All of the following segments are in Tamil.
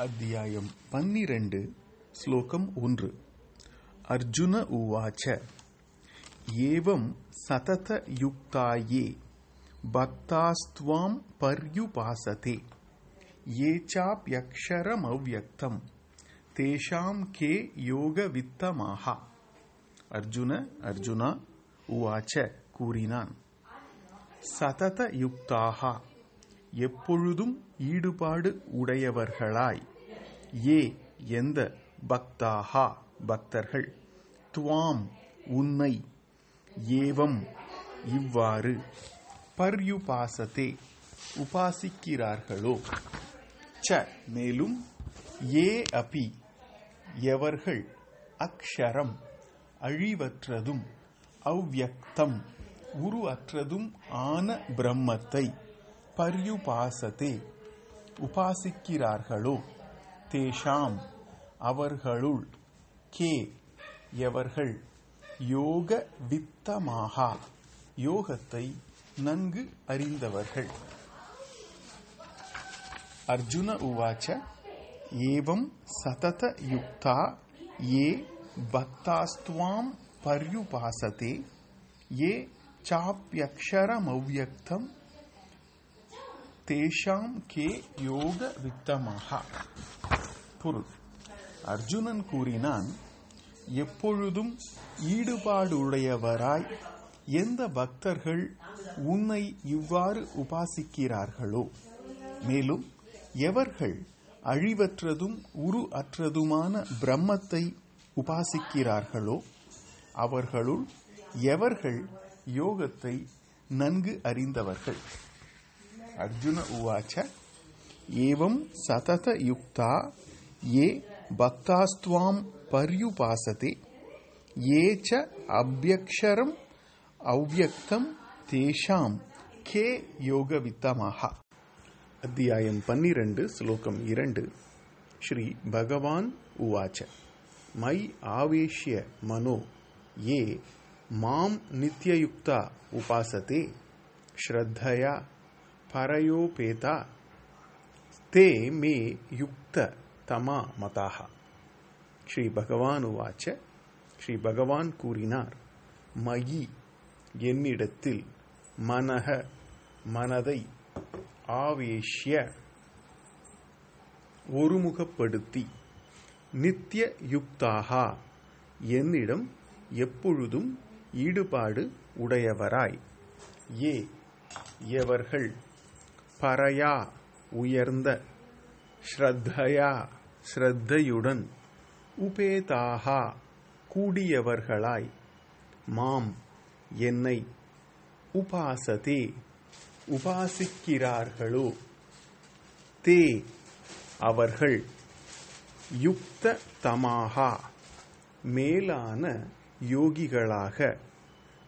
अध्यायम् पन्निरण्ड् श्लोकम् ओन् अर्जुन उवाच एवं सततयुक्ता ये भक्तास्त्वां पर्युपासते ये चाप्यक्षरमव्यक्तम् तेषां के योगवित्तमाः அர்ஜுன அர்ஜுனா உவாச்ச கூறினான் சதத யுக்தாக எப்பொழுதும் ஈடுபாடு உடையவர்களாய். ஏ எந்த பக்தாகா பக்தர்கள்? துவாம் உன்னை. ஏவம் இவ்வாறு. பர்யுபாசத்தே உபாசிக்கிறார்களோ? ச மேலும் ஏ அபி எவர்கள்? அக்ஷரம் அழிவற்றதும் அவ்வியக்தம் உருவற்றதும் ஆன பிரம்மத்தை. பர்யுபாசதே உபாசிக்கிறார்களோ? தேஷாம் அவர்களுள் கே எவர்கள்? யோக வித்தமாகா யோகத்தை நன்கு அறிந்தவர்கள். அர்ஜுன உவாச்ச ஏவம் சதத யுக்தா ஏ பக்தாஸ்துவாம் பர்யுபாசதே ஏ சாப்பியக்ஷரமவ்யக்தம் தேஷாம் கே யோக வித்தமாக பொருள் அர்ஜுனன் கூறினான் எப்பொழுதும் ஈடுபாடுடையவராய் எந்த பக்தர்கள் உன்னை இவ்வாறு உபாசிக்கிறார்களோ? மேலும் எவர்கள் அழிவற்றதும் உரு அற்றதுமான பிரம்மத்தை உபாசிக்கிறார்களோ அவர்களுள் எவர்கள் யோகத்தை நன்கு அறிந்தவர்கள்? அர்ஜுன உவாச்ச ஏவம் சதத யுக்தா ஏ பக்தாஸ்துவாம் பர்யுபாசதே ஏ ச அபியக்ஷரம் அவ்யக்தம் தேஷாம் கே யோகவித்தமாக அத்தியாயம் பன்னிரண்டு ஸ்லோகம் இரண்டு ஸ்ரீ பகவான் உவாச்ச. மை ஆவேஷ்ய மனோ ஏ மாம் நித்யயுக்தா உபாசதே ஸ்ரத்தயா பரயோபேதா தே மே யுக்த தமா மதாக ஸ்ரீ பகவான் உவாச்ச ஸ்ரீ பகவான் கூறினார் மயி என்னிடத்தில் மனக மனதை ஆவேஷ்ய ஒருமுகப்படுத்தி நித்திய யுக்தாகா என்னிடம் எப்பொழுதும் ஈடுபாடு உடையவராய் ஏ எவர்கள் பரையா உயர்ந்த ஸ்ரத்தையா ஸ்ரத்தையுடன் உபேதாகா கூடியவர்களாய் மாம் என்னை உபாசதே உபாசிக்கிறார்களோ? தே அவர்கள் யுக்த தமாகா மேலான யோகிகளாக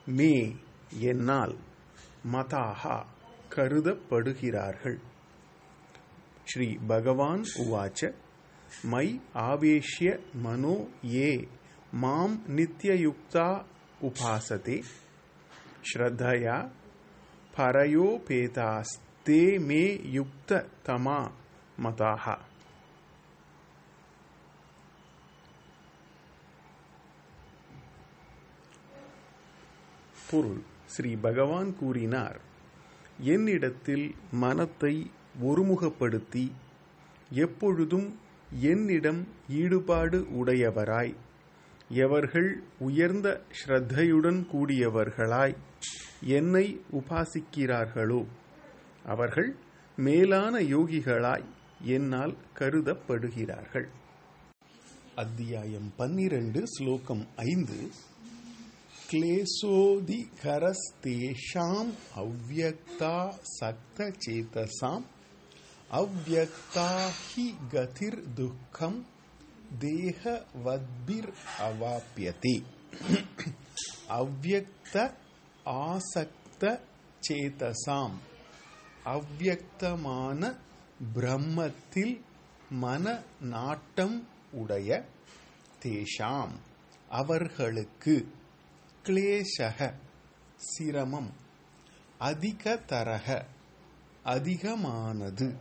மே என்னால் மதாகா. கருதப்படுகிறார்கள். ஸ்ரீ பகவான் உவாச்ச மை ஆவேஷ்ய மனோ ஏ மாம் நித்தியயுக்தா உபாசதே ஸ்ரத்தயா பரயோபேதாஸ்தே மே யுக்த தமா மதாக பொருள் ஸ்ரீ பகவான் கூறினார் என்னிடத்தில் மனத்தை ஒருமுகப்படுத்தி எப்பொழுதும் என்னிடம் ஈடுபாடு உடையவராய். எவர்கள் உயர்ந்த ஸ்ரத்தையுடன் கூடியவர்களாய் என்னை உபாசிக்கிறார்களோ அவர்கள் மேலான யோகிகளாய் என்னால் கருதப்படுகிறார்கள். அத்தியாயம் பன்னிரண்டு ஸ்லோகம் ஐந்து. क्लेशोऽधिकरस्तेषाम् अव्यक्ता सक्तचेतसाम् अव्यक्ता हि गतिर्दुःखम् देहवद्भिरवाप्यते अव्यक्त ஆசக்தசேதசாம் அவ்யக்தமான பிரம்மத்தில் மன நாட்டம் உடைய தேஷாம் அவர்களுக்கு கிளேசக சிரமம் அதிகதரக அதிகமானது.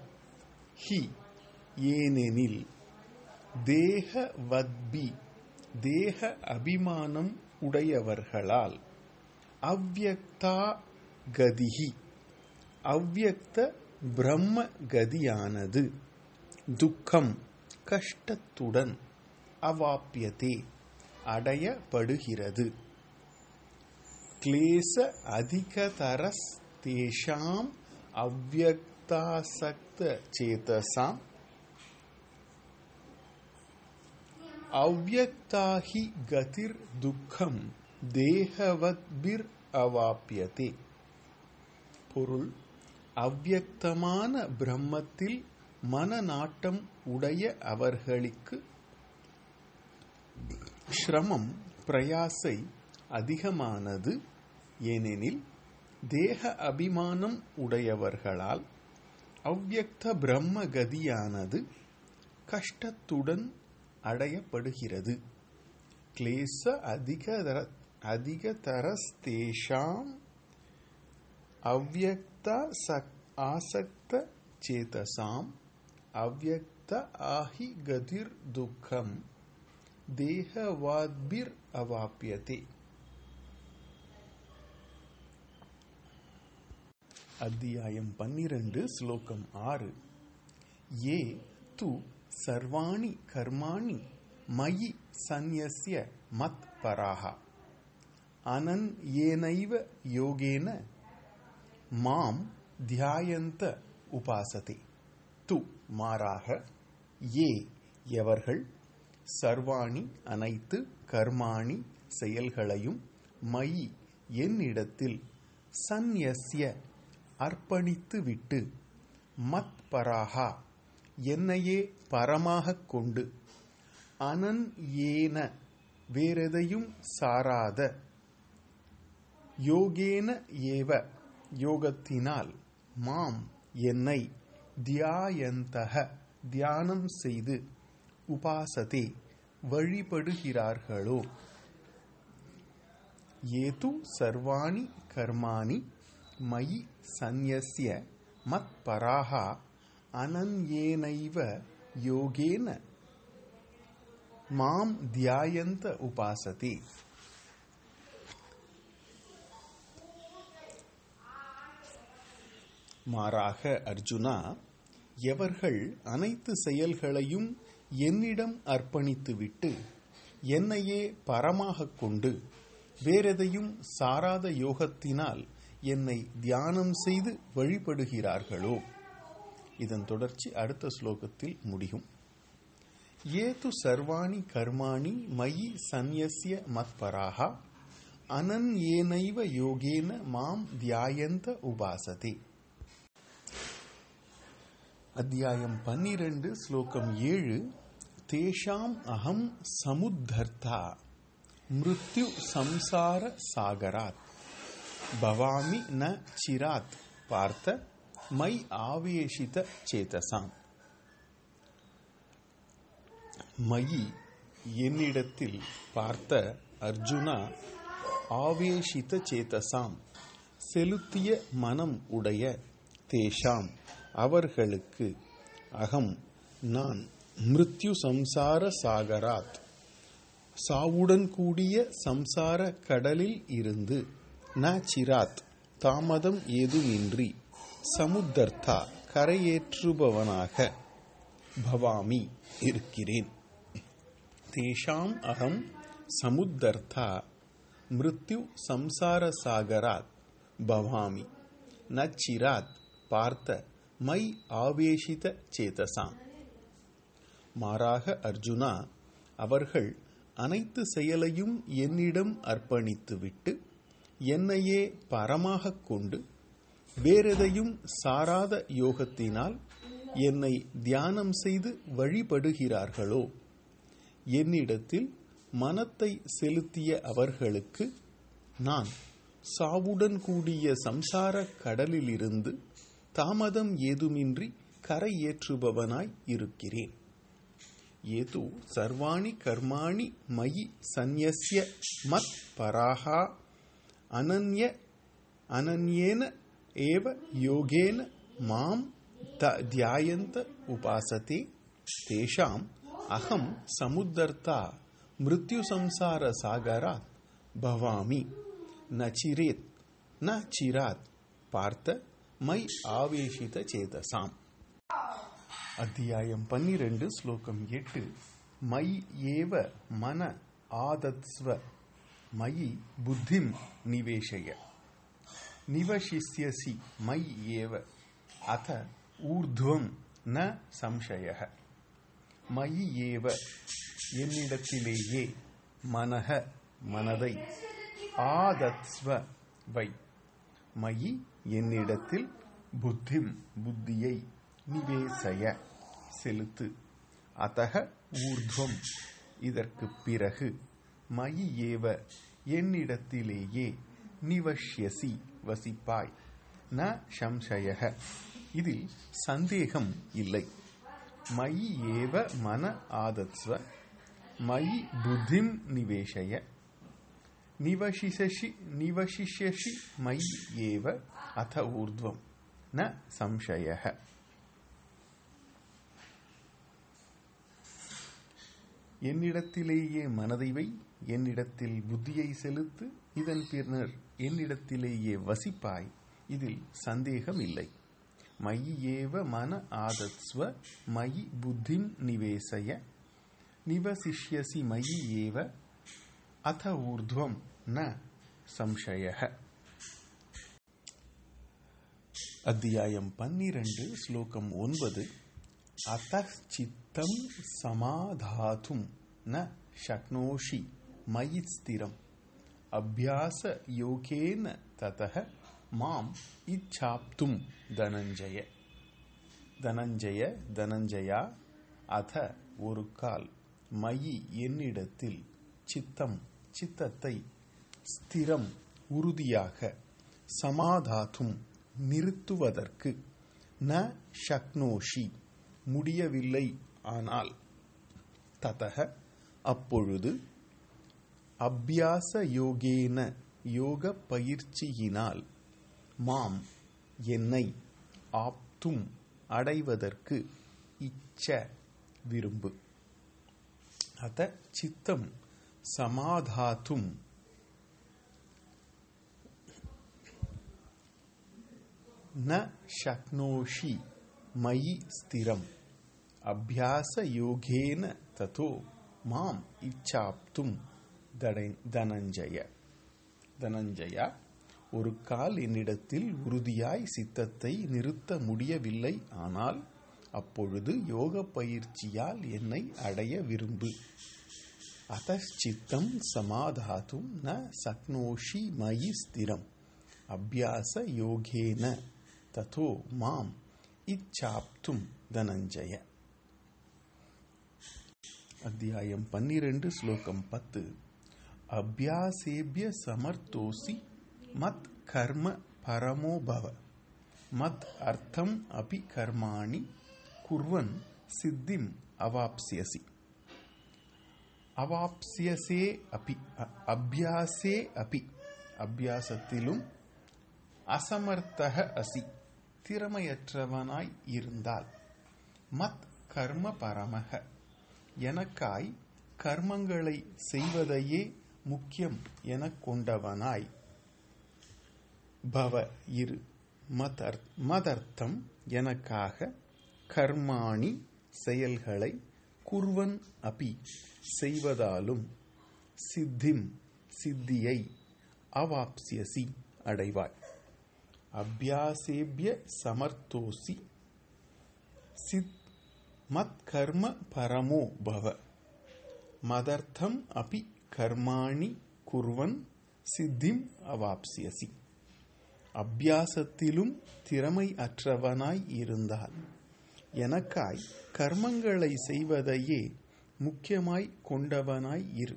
ஹி ஏனெனில் தேகவத்பி தேக அபிமானம் உடையவர்களால் அவ்யக்தா கதிகி அவ்யக்த பிரம்ம கதியானது. துக்கம் கஷ்டத்துடன் அவாப்பியதே அடையப்படுகிறது. கிளேச அதிகதரஸ் தேஷாம் அவ்யக்தாசக்த சேதசாம் அவ்யக்தாஹி கதிர் துக்கம் தேகவத்பிர் அவாப்பியதே பொருள் அவ்யக்தமான பிரம்மத்தில் மனநாட்டம் உடைய அவர்களுக்கு சிரமம் பிரயாசை அதிகமானது ஏனெனில் தேக அபிமானம் உடையவர்களால் அவ்யக்த பிரம்ம கதியானது கஷ்டத்துடன் அடையப்படுகிறது. கிளேச அதிகதர அதிகதரஸ்தேஷாம் சக் ஆசக்த சேதசாம் அவ்யக்த ஆஹி கதிர் துக்கம். தேகவாத்பிர் அவாப்பியதே அத்தியாயம் பன்னிரண்டு ஸ்லோகம் ஆறு. ஏ து சர்வாணி கர்மாணி மயி சந்நியஸ்ய மத் பராக அனன் ஏனைவ யோகேன மாம் தியாயந்த உபாசதே. து மாறாக ஏ எவர்கள் சர்வாணி அனைத்து கர்மாணி செயல்களையும் மயி என்னிடத்தில் சந்நியஸ்ய அர்ப்பணித்து விட்டு மத் பராகா என்னையே பரமாகக் கொண்டு அனன் ஏன வேறெதையும் சாராத யோகேன ஏவ யோகத்தினால் மாம் என்னை தியாயந்தக தியானம் செய்து உபாசதே வழிபடுகிறார்களோ? ஏது சர்வாணி கர்மாணி மயி சந்நியஸ்ய மத்பராக அனன்யேனைவ யோகேன. மாம் தியாயந்த உபாசதி. மாறாக அர்ஜுனா எவர்கள் அனைத்து செயல்களையும் என்னிடம் அர்ப்பணித்துவிட்டு என்னையே பரமாகக் கொண்டு வேறெதையும் சாராத யோகத்தினால் என்னை தியானம் செய்து வழிபடுகிறார்களோ? இதன் தொடர்ச்சி அடுத்த ஸ்லோகத்தில் முடியும். ஏது சர்வாணி கர்மாணி மயி சந்யசிய மத்பராக அனன் ஏனைவ யோகேன மாம் தியாயந்த உபாசதே. அத்தியாயம் பன்னிரண்டு ஸ்லோகம் ஏழு தேஷாம் அகம் சமுத்தர்த்தா மிருத்யு சம்சார சாகராத். பவாமி ந சிராத் பார்த்த மை ஆவேஷித சேதசாம் மயி என்னிடத்தில் பார்த்த அர்ஜுனா ஆவேஷித சேதசாம் செலுத்திய மனம் உடைய தேஷாம் அவர்களுக்கு அகம் நான் மிருத்யு சம்சார சாகராத் சாவுடன் கூடிய சம்சார கடலில் இருந்து ந சிராத் தாமதம் ஏதுமின்றி சமுத்தர்த்தா கரையேற்றுபவனாக பவாமி இருக்கிறேன். தேஷாம் அகம் சமுத்தர்த்தா மிருத்யு சம்சார சாகராத் பவாமி. நச்சிராத் பார்த்த மை ஆவேஷித சேதசாம். மாறாக அர்ஜுனா அவர்கள் அனைத்து செயலையும் என்னிடம் அர்ப்பணித்துவிட்டு என்னையே பரமாகக் கொண்டு வேறெதையும் சாராத யோகத்தினால் என்னை தியானம் செய்து வழிபடுகிறார்களோ? என்னிடத்தில் மனத்தை செலுத்திய அவர்களுக்கு நான் சாவுடன் கூடிய சம்சார கடலிலிருந்து தாமதம் ஏதுமின்றி கரையேற்றுபவனாய் இருக்கிறேன். ஏது சர்வாணி கர்மாணி மயி சந்நியஸ்ய மத் பராகா அனன்ய அனன்யேன ஏவ யோகேன மாம் த தியாயந்த உபாசதே तेषाम् अहं समुद्धर्ता मृत्युसंसारसागरात् भवामि न चिरेत् न चिरात् பார்த்த மை ஆவேஷித சேதசாம் அத்தியாயம் பன்னிரண்டு ஸ்லோகம் எட்டு மை ஏவ மன ஆதத்ஸ்வ மயி புத்திம் நிவேஷய நிவசிஷ்யசி மயி ஏவ அத ஊர்துவம் ந சம்சய மயி ஏவ என்னிடத்திலேயே மனக மனதை ஆதத்ஸ்வ வை மயி என்னிடத்தில் புத்திம் புத்தியை நிவேசய செலுத்து। அத்தக ஊர்துவம் இதற்கு பிறகு மயி ஏவ என்னிடத்திலேயே நிவஷ்யசி வசிப்பாய். ந சம்சயக. இதில் சந்தேகம் இல்லை. மயி ஏவ மன ஆதத்ஸ்வ. மயி புத்திம் நிவேஷய. நிவசிஷி நிவசிஷ்யசி மயி ஏவ அத ஊர்துவம். ந சம்சய என்னிடத்திலேயே மனதை வை என்னிடத்தில் புத்தியை செலுத்து இதன் பின்னர் என்னிடத்திலேயே வசிப்பாய். இதில் சந்தேகம் இல்லை மயி ஏவ மன ஆதத்ஸ்வ மயி புத்திம் நிவேசய. நிவசிஷ்யசி மயி ஏவ அத ஊர்துவம் ந சம்சய அத்தியாயம் பன்னிரண்டு ஸ்லோகம் ஒன்பது. அத்த சித்தம் சமாதாத்தும் ந சக்னோஷி மயி ஸ்திரம் அபியாச யோகேன ததக மாம் இச்சாப்தும் தனஞ்சய தனஞ்சய தனஞ்சயா அத ஒரு கால் மயி என்னிடத்தில் சித்தம் சித்தத்தை ஸ்திரம் உறுதியாக சமாதாத்தும் நிறுத்துவதற்கு ந ஷக்னோஷி முடியவில்லை ஆனால் ததக அப்பொழுது அபியாச யோகேன யோக பயிற்சியினால் மாம் என்னை ஆப்தும் அடைவதற்கு இச்ச விரும்பு. அத சித்தம் சமாதாத்தும். ந சக்னோஷி மயி ஸ்திரம். அபியாச யோகேன ததோ மாம் இச்சாப்தும் தனஞ்சய. தனஞ்சயா ஒரு கால் என்னிடத்தில் உறுதியாய் சித்தத்தை நிறுத்த முடியவில்லை ஆனால் அப்பொழுது யோக பயிற்சியால் என்னை அடைய விரும்பு. அத்தித்தம் சமாதாத்தும் ந சக்னோஷி மயி ஸ்திரம். அபியாச யோகேன. ததோ மாம். இச்சாப்தும் தனஞ்சய. அத்தியாயம் பன்னிரண்டு ஸ்லோகம் பத்து. அபியாசேபிய சமர்த்தோசி மத் கர்ம பரமோபவ மத் அர்த்தம் அபி கர்மாணி குர்வன் சித்திம் அவாப்சியசி. அவாப்சியசே அபி அபியாசே அபி. அபியாசத்திலும் அசமர்த்தக அசி திறமையற்றவனாய் இருந்தால் மத் கர்ம பரமக எனக்காய் கர்மங்களை செய்வதையே முக்கியம் எனக் கொண்டவனாய். பவ இரு மதர் மதர்த்தம் எனக்காக கர்மாணி செயல்களை குர்வன் அபி செய்வதாலும் சித்திம் சித்தியை அவாப்சியசி அடைவாய். அபியாசேபிய சமர்த்தோசி சித் மத் கர்ம பரமோ பவ. மதர்த்தம் அபி கர்மாணி குர்வன் சித்திம் அவாப்சியசி. அபியாசத்திலும் திறமை அற்றவனாய் இருந்தால் எனக்காய் கர்மங்களை செய்வதையே முக்கியமாய் கொண்டவனாய் இரு.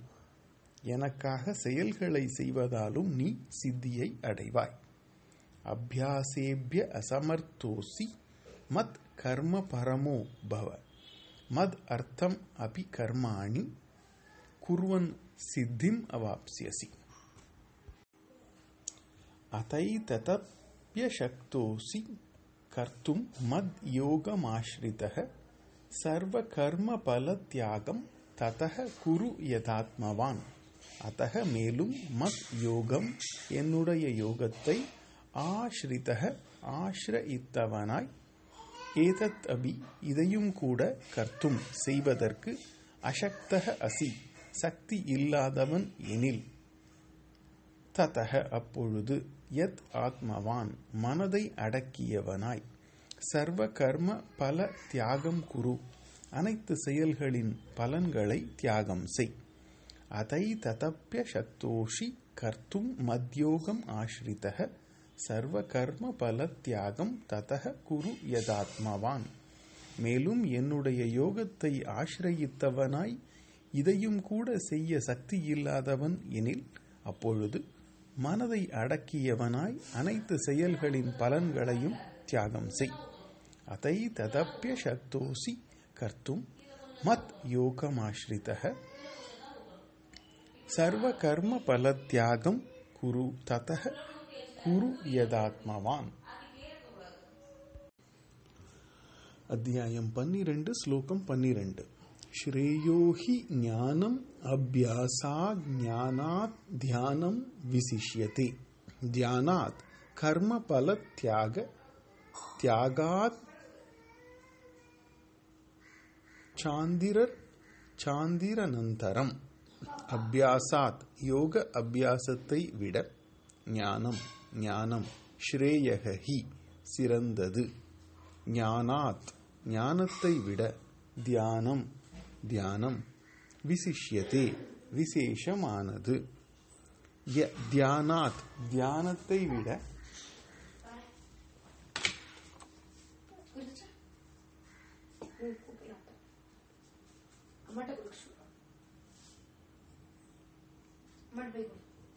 எனக்காக செயல்களை செய்வதாலும் நீ சித்தியை அடைவாய். அபியாசேபிய அசமர்த்தோசி மத் கர்ம பரமோ பவ. மத் அர்த்தம் அபி கர்மாணி குர்வன் सिद्धिम अवाप्स्यसि। अतैतप्यशक्तोऽसि कर्तुं मद्योगमाश्रितः சர்வகர்மபலத்தியாகம் ததக குரு யதாத்மவான் அத்தக மேலும் மத் யோகம் என்னுடைய யோகத்தை ஆஸ்ரிதக ஆஸ்ரயித்தவனாய் ஏதத் அபி இதையும் கூட கர்த்தும் செய்வதற்கு அசக்தக அசி சக்தி இல்லாதவன் எனில். ததக அப்பொழுது யத் ஆத்மவான் மனதை அடக்கியவனாய். சர்வ கர்ம பல தியாகம் குரு. அனைத்து செயல்களின் பலன்களை தியாகம் செய். அதை ததப்பிய சத்தோஷி கர்த்தும் மத்யோகம் ஆசிரித்தக சர்வ கர்ம பல தியாகம் ததக குரு யதாத்மவான். மேலும் என்னுடைய யோகத்தை ஆசிரயித்தவனாய் இதையும் கூட செய்ய சக்தி இல்லாதவன் எனில் அப்பொழுது மனதை அடக்கியவனாய் அனைத்து செயல்களின் பலன்களையும் தியாகம் செய். அதை ததப்பிய சக்தோசி கர்த்தும் மத் யோகமாஸ்ரித சர்வ கர்ம பல தியாகம் குரு தத குரு யதாத்மவான். அத்தியாயம் பன்னிரண்டு ஸ்லோகம் பன்னிரண்டு. श्रेयो हि ज्ञानम् अभ्यासात् ज्ञानात् ध्यानं विशिष्यते ध्यानात् कर्मफलत्याग त्यागात् சாந்திரர் சாந்திரனந்தரம் அபியாசாத் யோக அபியாசத்தை விட ஞானம் ஞானம் ஸ்ரேயகி சிறந்தது ஞானாத் ஞானத்தை விட தியானம் தியானம் விசிஷ்யதே விசேஷமானது தியானாத் தியானத்தை விட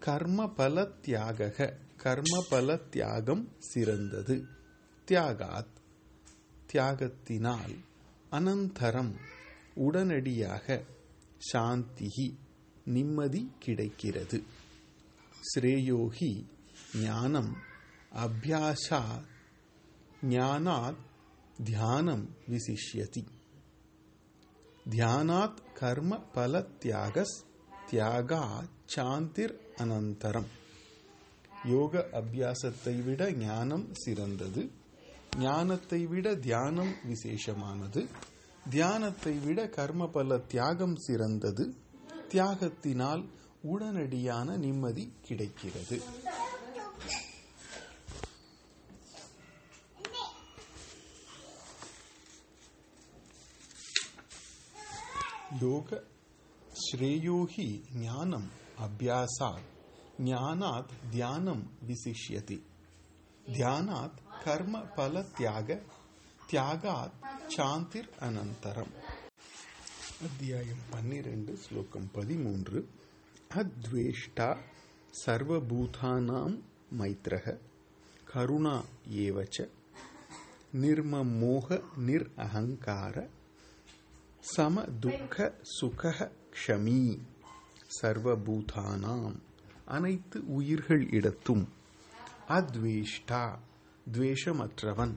கர்மபல தியாக கர்மபல தியாகம் சிறந்தது தியாகாத் தியாகத்தினால் அனந்தரம் உடனடியாக சாந்திகி நிம்மதி கிடைக்கிறது. ஸ்ரேயோகி ஞானம் அபியாசா ஞானாத் தியானம் விசிஷ்யதி. தியானாத் கர்ம பல தியாகஸ் தியாகா சாந்திர் அனந்தரம். யோக அபியாசத்தை விட ஞானம் சிறந்தது. ஞானத்தை விட தியானம் விசேஷமானது. தியானத்தை விட கர்மபல தியாகம் சிறந்தது. தியாகத்தினால் உடனடியான நிம்மதி கிடைக்கிறது. யோக ஸ்ரேயோகி ஞானம் அபியாசாத். ஞானாத் தியானம் விசிஷ்யதி. தியானாத் கர்ம பல தியாக தியாகாத் சாந்திர் அனந்தரம். அத்தியாயம் பன்னிரண்டு ஸ்லோகம் பதிமூன்று. அத்வேஷ்டா சர்வபூதானாம் மைத்ரக கருணா ஏவச்ச நிர்மமோக நிர் அகங்கார சம துக்க சுக க்ஷமி. சர்வபூதானாம் அனைத்து உயிர்கள் இடத்தும். அத்வேஷ்டா துவேஷமற்றவன்.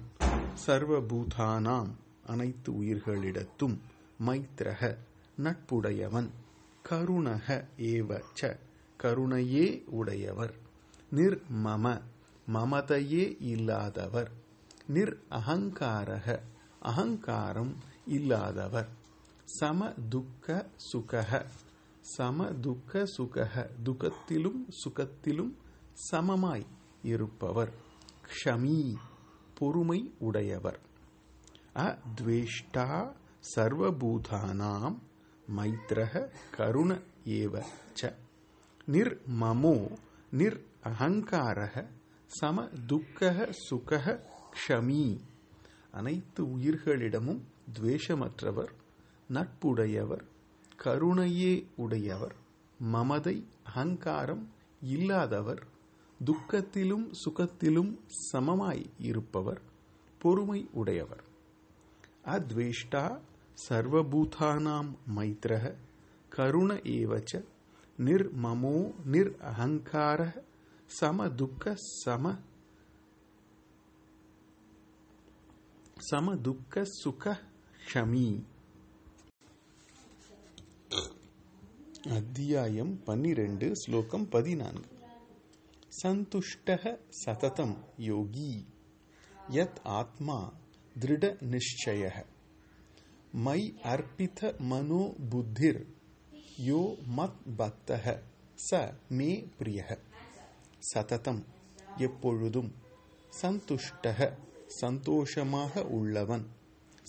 சர்வபூதானாம் அனைத்து உயிர்களிடத்தும் மைத்ரக நட்புடையவன் கருணக ஏவச்ச கருணையே உடையவர். நிர்மம மமதையே இல்லாதவர். நிர் அகங்காரக அகங்காரம் இல்லாதவர். சம துக்க சுகக சம துக்க சுகக துக்கத்திலும் சுகத்திலும் சமமாய் இருப்பவர். க்ஷமி பொறுமை உடையவர். அத்வேஷ்டா சர்வபூதானாம் மைத்ரக கருண ஏவ ச. நிர்மமோ நிர் அகங்காரக சம துக்கக சுகக க்ஷமி. அனைத்து உயிர்களிடமும் துவேஷமற்றவர் நட்புடையவர் கருணையே உடையவர் மமதை அகங்காரம் இல்லாதவர் துக்கத்திலும் சுகத்திலும் சமமாய் இருப்பவர் பொறுமை உடையவர். அத்வேஷ்டா சர்வபூதானாம் மைத்ரக கருண ஏவச்ச நிர்மமோ நிர் அகங்கார சம துக்க சம சம துக்க சுக ஷமி அத்தியாயம் பன்னிரண்டு ஸ்லோகம் பதினான்கு. संतुष्ट सततम योगी यत आत्मा दृढ़ निश्चय मयि अर्पित मनो बुद्धिर यो मत भक्त स मे प्रिय சததம் எப்பொழுதும் சந்துஷ்டக சந்தோஷமாக உள்ளவன்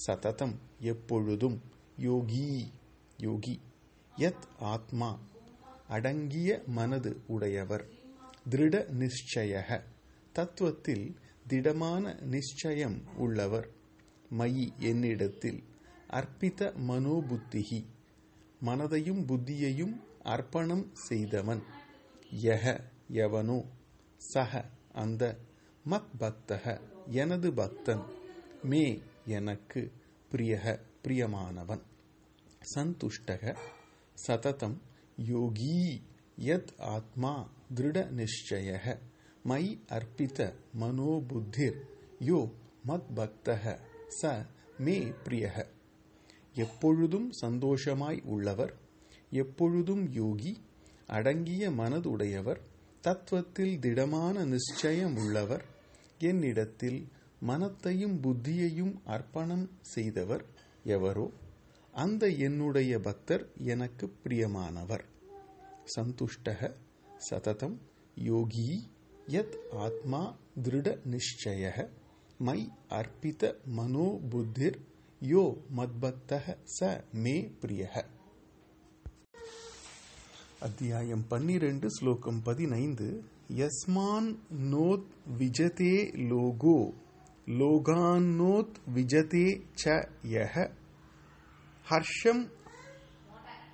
சததம் எப்பொழுதும் யோகி யோகி யத் ஆத்மா அடங்கிய மனது உடையவர் திருட நிச்சய தத்துவத்தில் திடமான நிச்சயம் உள்ளவர். மயி என்னிடத்தில் அர்ப்பித மனோபுத்திகி. மனதையும் புத்தியையும் அர்ப்பணம் செய்தவன். யக எவனோ சக அந்த மத் பக்தக எனது பக்தன். மே எனக்கு பிரியக பிரியமானவன். சந்துஷ்டக. சததம் யோகி யத் ஆத்மா. ದೃಢ ನಿಶ್ಚಯ ಮೈ ಅರ್ಪಿತ ಮನೋಬುದ್ಧಿರ್ ಯೋ மத்பக்த ச மே பிரிய எப்பொழுதும் சந்தோஷமாய் உள்ளவர் எப்பொழுதும் யோகி அடங்கிய மனதுடையவர் தத்துவத்தில் திடமான நிச்சயம் உள்ளவர் என்னிடத்தில் மனத்தையும் புத்தியையும் அர்ப்பணம் செய்தவர் எவரோ அந்த என்னுடைய பக்தர் எனக்கு பிரியமானவர். சந்துஷ்டக. சததம் யோகி யத் ஆத்மா திருட நிச்சய மை அர்ப்பித மனோபுத்திர் யோ மத்பக்த ச மே பிரிய அத்தியாயம் பன்னிரண்டு ஸ்லோகம் பதினைந்து. யஸ்மான் நோத் விஜதே லோகோ லோகான்னோத் விஜதே ச யஹ. ஹர்ஷம்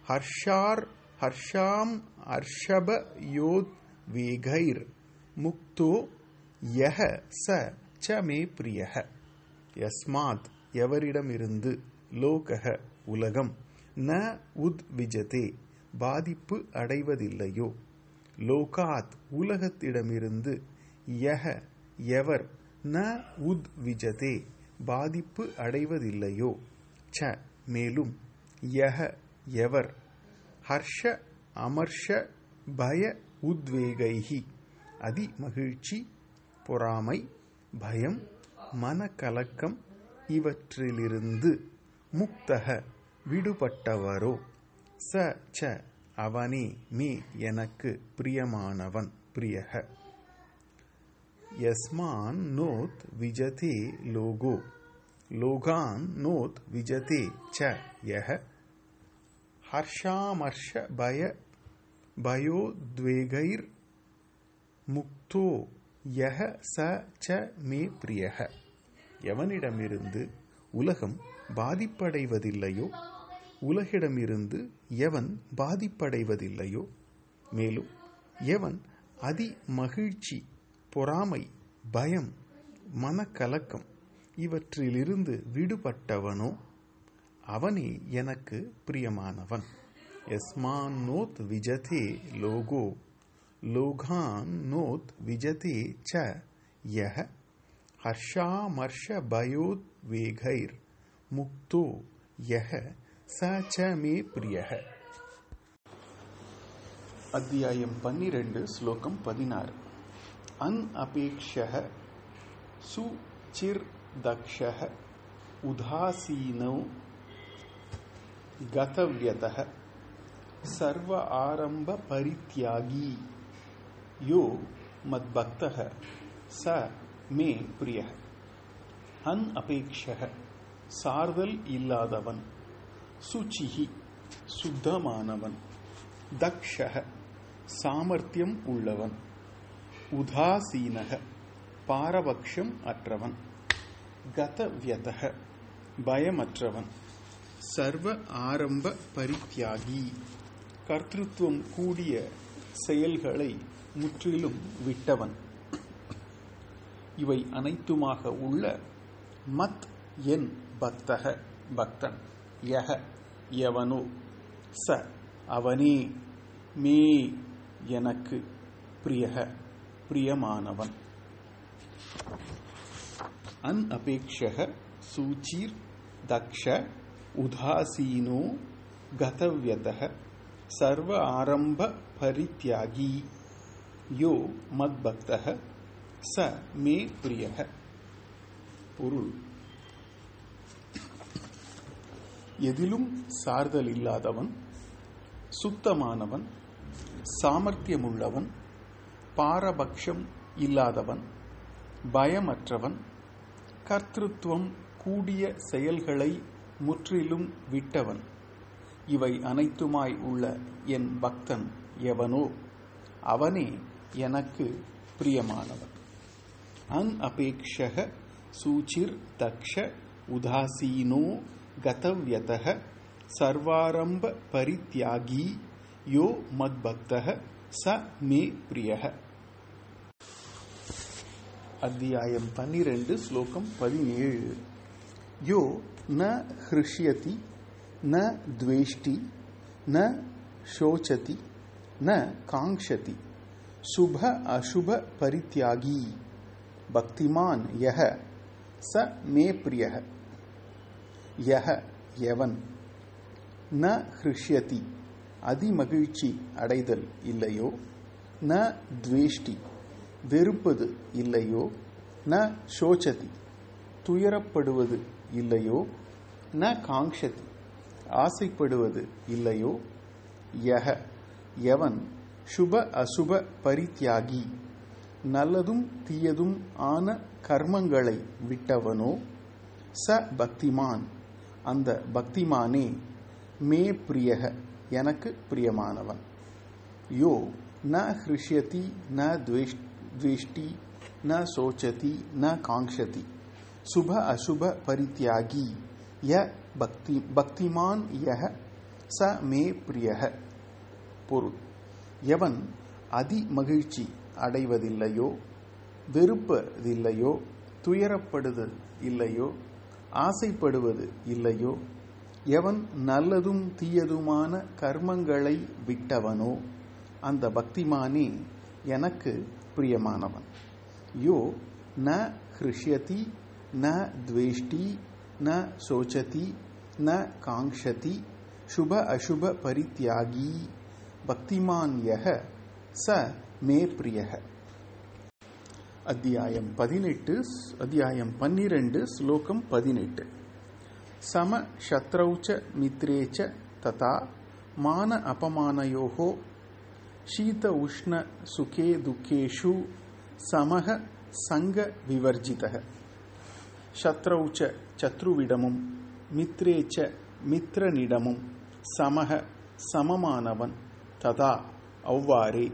ஹர்ஷார் ஹர்ஷாம் அர்ஷப யோத் வேகைர் முக்தோ யஹ ச ச மே பிரியக யஸ்மாத் எவரிடமிருந்து லோகக உலகம் ந உத் விஜதே பாதிப்பு அடைவதில்லையோ। லோகாத் உலகத்திடமிருந்து யஹ எவர் ந உத் விஜதே பாதிப்பு அடைவதில்லையோ। ச மேலும் யஹ எவர் ஹர்ஷ அமர்ஷ பய உத்வேகைஹி. அதி மகிழ்ச்சி பொறாமை பயம் மனக்கலக்கம் இவற்றிலிருந்து முக்தக விடுபட்டவரோ. ச ச அவனே மே எனக்கு பிரியமானவன் பிரியக. யஸ்மான் நோத் விஜதே லோகோ. லோகான் நோத் விஜதே ச யக ஹர்ஷாமர்ஷ பய பயோத்வேகைர் முக்தோ யஹ ச ச மே பிரியக எவனிடமிருந்து உலகம் பாதிப்படைவதில்லையோ உலகிடமிருந்து எவன் பாதிப்படைவதில்லையோ மேலும் எவன் அதி மகிழ்ச்சி பொறாமை பயம் மனக்கலக்கம் இவற்றிலிருந்து விடுபட்டவனோ அவனே எனக்கு பிரியமானவன். எஸ்மான் நோத் விஜதே லோகோ லோகான் நோத் விஜதே ச யஹ ஹர்ஷாமர்ஷ பயோத் வேகைர் முக்தோ யஹ ச ச மே பிரியக அத்தியாயம் பன்னிரண்டு ஸ்லோகம் பதினாறு. அன் அபேக்ஷக சுச்சிர் தக்ஷக உதாசீனோ गतव्यतः सर्व आरंभ परित्यागी यो मद्भक्तः स மே பிரிய அன் அபேக்ஷக சார்தல் இல்லாதவன் சுச்சிஹி சுத்தமானவன் தக்ஷக சாமர்த்தியம் உள்ளவன் உதாசீனக பாரபக்ஷம் அற்றவன் கதவியதக பயமற்றவன் சர்வ ஆரம்ப பரித்தியாகி. கர்த்தத்துவம் கூடிய செயல்களை முற்றிலும் விட்டவன். இவை அனைத்துமாக உள்ள மத் என் பக்தக பக்தன். யக எவனோ ச அவனே மே எனக்கு பிரியக பிரியமானவன். அன் அபேக்ஷக சூச்சீர் தக்ஷ உதாசீனோ கதவியதः சர்வ ஆரம்ப பரித்தியாகி யோ மத்பக்தः ச மே பிரியः பொருள். எதிலும் சார்தல் இல்லாதவன் சுத்தமானவன் சாமர்த்தியமுள்ளவன் பாரபட்சம் இல்லாதவன் பயமற்றவன் கர்த்தத்துவம் கூடிய செயல்களை முற்றிலும் விட்டவன். இவை அனைத்துமாய் உள்ள என் பக்தன் எவனோ? அவனே எனக்கு பிரியமானவன். அன் அபேக்ஷக சூச்சிர் தக்ஷ உதாசீனோ கதவியத சர்வாரம்ப பரித்தியாகி யோ மத்பக்தः ச மே பிரியः அத்தியாயம் பன்னிரண்டு ஸ்லோகம் பதினேழு. யோ न हृष्यति न द्वेष्टि न शोचति न காங்ஷதி शुभ अशुभ परित्यागी। பக்திமான் யஹ ச மே பிரியः யஹ எவன் ந ஹிருஷ்யதி அதிமகிழ்ச்சி அடைதல் இல்லையோ? ந துவேஷ்டி வெறுப்பது இல்லையோ? ந சோச்சதி துயரப்படுவது இல்லையோ? ந காங்ஷதி. ஆசைப்படுவது இல்லையோ? யக எவன் சுப அசுப பரித்தியாகி. நல்லதும் தீயதும் ஆன கர்மங்களை விட்டவனோ? ச பக்திமான். அந்த பக்திமானே மே பிரியக. எனக்கு பிரியமானவன். யோ. ந ஹிருஷ்யதி ந துவேஷ்டி ந சோச்சதி ந காங்ஷதி. சுப அசுப பரித்தியாகி ய பக்தி பக்திமான் யஹ ச மே பிரியக பொருள். எவன் அதி மகிழ்ச்சி அடைவதில்லையோ வெறுப்பதில்லையோ துயரப்படுதல் இல்லையோ ஆசைப்படுவது இல்லையோ எவன் நல்லதும் தீயதுமான கர்மங்களை விட்டவனோ அந்த பக்திமானே எனக்கு பிரியமானவன். யோ ந ஹிருஷ்யதி ந துவேஷ்டி ந சோச்சதி ந காங்ஷதி சுப அசுப பரித்யாகி பக்திமான் யக ச மே பிரியக அத்தியாயம் பதினெட்டு அத்தியாயம் பன்னிரண்டு ஸ்லோகம் பதினெட்டு சம சத்ரௌச்ச மித்ரேச்ச ததா மான அபமானயோகோ शीत उष्ण सुखे दुखेषु समः சங்க விவர்ஜிதः சத்ரௌச்ச சத்ருவிடமும் மித்ரேச்ச மித்ரனிடமும் சமக சமமானவன் ததா அவ்வாறே.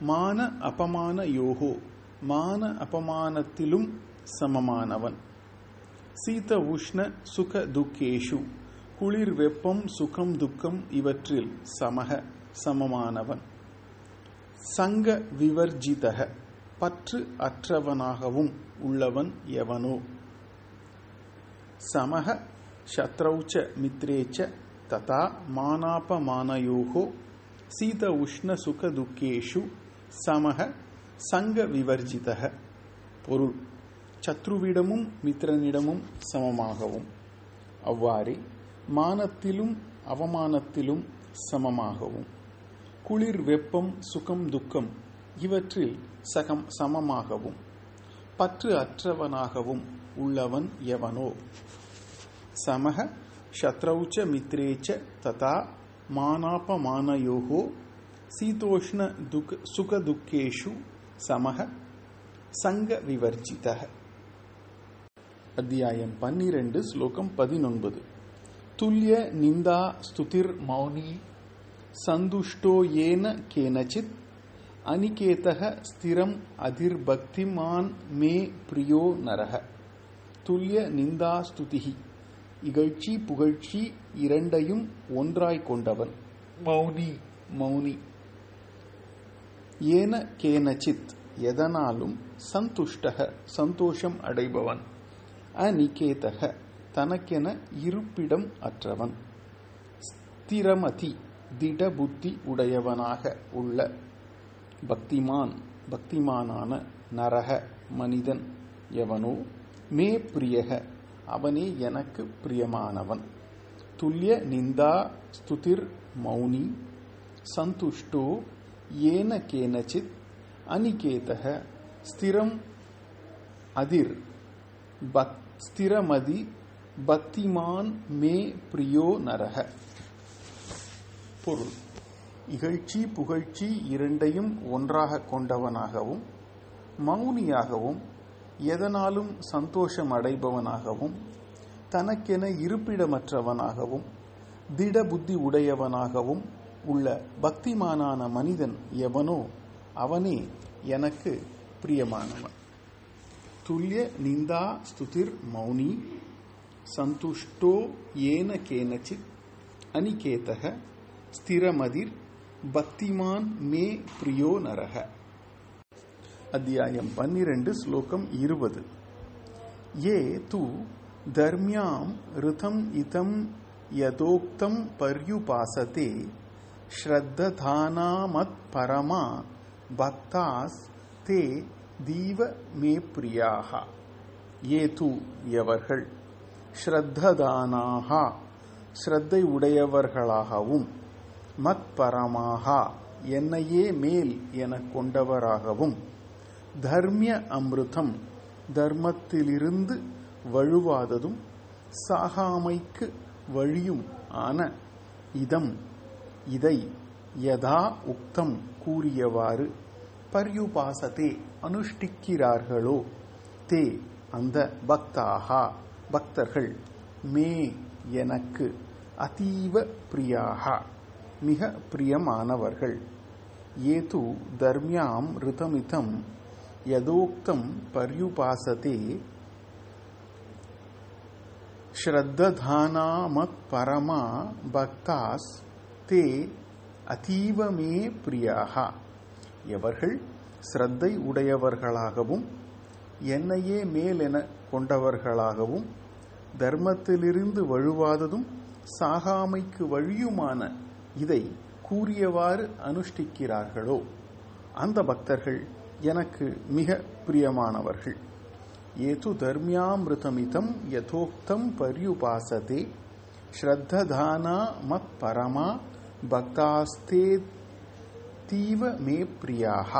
மான அபமான யோகோ மான அபமானத்திலும் சமமானவன். சீத உஷ்ண சுக துக்கேஷு குளிர் வெப்பம் சுகம் துக்கம் இவற்றில் சமக சமமானவன். சங்க விவர்ஜிதக பற்று அற்றவனாகவும் உள்ளவன் எவனோ. சமக சத்ரௌச்ச மித்ரேச்ச ததா மானாபமானயோகோ சீத உஷ்ண சுக துக்கேஷு சமக சங்க விவர்ஜித பொருள் சத்ருவிடமும் மித்திரனிடமும் சமமாகவும். அவ்வாறே மானத்திலும் அவமானத்திலும் சமமாகவும். குளிர் வெப்பம் சுகம் துக்கம் இவற்றில் சகம் சமமாகவும். பற்று அற்றவனாகவும் உள்ளவன் எவனோ? சமக சத்ரௌச்ச மித்ரேச்ச ததா மானாபமானயோகோ சீதோஷ்ண துக் சுக துக்கேஷு சமக சங்க விவர்ஜித அத்தியாயம் பன்னிரண்டு ஸ்லோகம் பதினொன்பது. துல்லிய நிந்தா ஸ்துதிர் மௌனி சந்துஷ்டோ ஏன கேனச்சித் அனிகேதக ஸ்திரம் அதிர்பக்திமான் மே பிரியோ நரக துல்லிய நிந்தா ஸ்துதிகி இகழ்ச்சி புகழ்ச்சி இரண்டையும் ஒன்றாய் கொண்டவன். மௌனி மௌனி. ஏன கேனச்சித் எதனாலும் சந்துஷ்டக சந்தோஷம் அடைபவன். அநிகேதக தனக்கென இருப்பிடம் அற்றவன். ஸ்திரமதி திடபுத்தி உடையவனாக உள்ள பக்திமான் பக்திமானான நரக மனிதன் எவனோ மே பிரியக அவனே எனக்கு பிரியமானவன். துல்லிய நிந்தா ஸ்துதிர் மௌனி சந்துஷ்டோ ஏன கேனச்சித் அனிகேதக ஸ்திரம் அதிர் பக் ஸ்திரமதி பக்திமான் மே பிரியோ நரக. பொருள் இகழ்ச்சி புகழ்ச்சி இரண்டையும் ஒன்றாக கொண்டவனாகவும் மௌனியாகவும் எதனாலும் சந்தோஷம் அடைபவனாகவும் தனக்கென இருப்பிடமற்றவனாகவும் திட புத்தி உடையவனாகவும் உள்ள பக்திமானான மனிதன் எவனோ அவனே எனக்கு பிரியமானவன். துல்லிய நிந்தா ஸ்துதிர் மௌனி சந்துஷ்டோ ஏன கேனச்சித் அனிகேதக ஸ்திரமதிர் பக்திமான் மே பிரியோ நரக. அத்தியாயம் பன்னிரண்டு ஸ்லோகம் இருபது. ஏ தூ தர்மியாம் ரிதம் இதம் யதோக்தம் பர்யுபாசதே ஸ்ரத்ததானாமத் பரமா பக்தாஸ் தே தீவ மே பிரியாகா ஏ தூ எவர்கள் ஸ்ரத்ததானாகா ஸ்ரத்தை உடையவர்களாகவும் மத் பரமாகா என்னையே மேல் என கொண்டவராகவும் தர்மிய அமிர்தம் தர்மத்திலிருந்து வழுவாததும் சாகாமைக்கு வழியும் ஆன இதம் இதை யதா உக்தம் கூறியவாறு பர்யுபாசத்தே அனுஷ்டிக்கிறார்களோ தே அந்த பக்தாகா பக்தர்கள் மே எனக்கு அதீவ பிரியாகா மிக பிரியமானவர்கள். ஏது தர்மியாம் ரிதமிதம் யதோக்தம் पर्युपासते ஸ்ரத்ததானாமத் பரமா பக்தாஸ் தே அதீவ மே பிரியாகா எவர்கள் ஸ்ரத்தை உடையவர்களாகவும் என்னையே மேல் என கொண்டவர்களாகவும் தர்மத்திலிருந்து வழுவாததும் சாகாமைக்கு வழியுமான இதை கூறியவாறு அனுஷ்டிக்கிறார்களோ? அந்த பக்தர்கள் எனக்கு மிக பிரியமானவர்கள் ஏது தர்மியாமிருதமிதம் யதோக்தம் பர்யுபாசதே ஸ்ரத்ததானா மத் பரமா பக்தாஸ்தே தீவ மே பிரியாக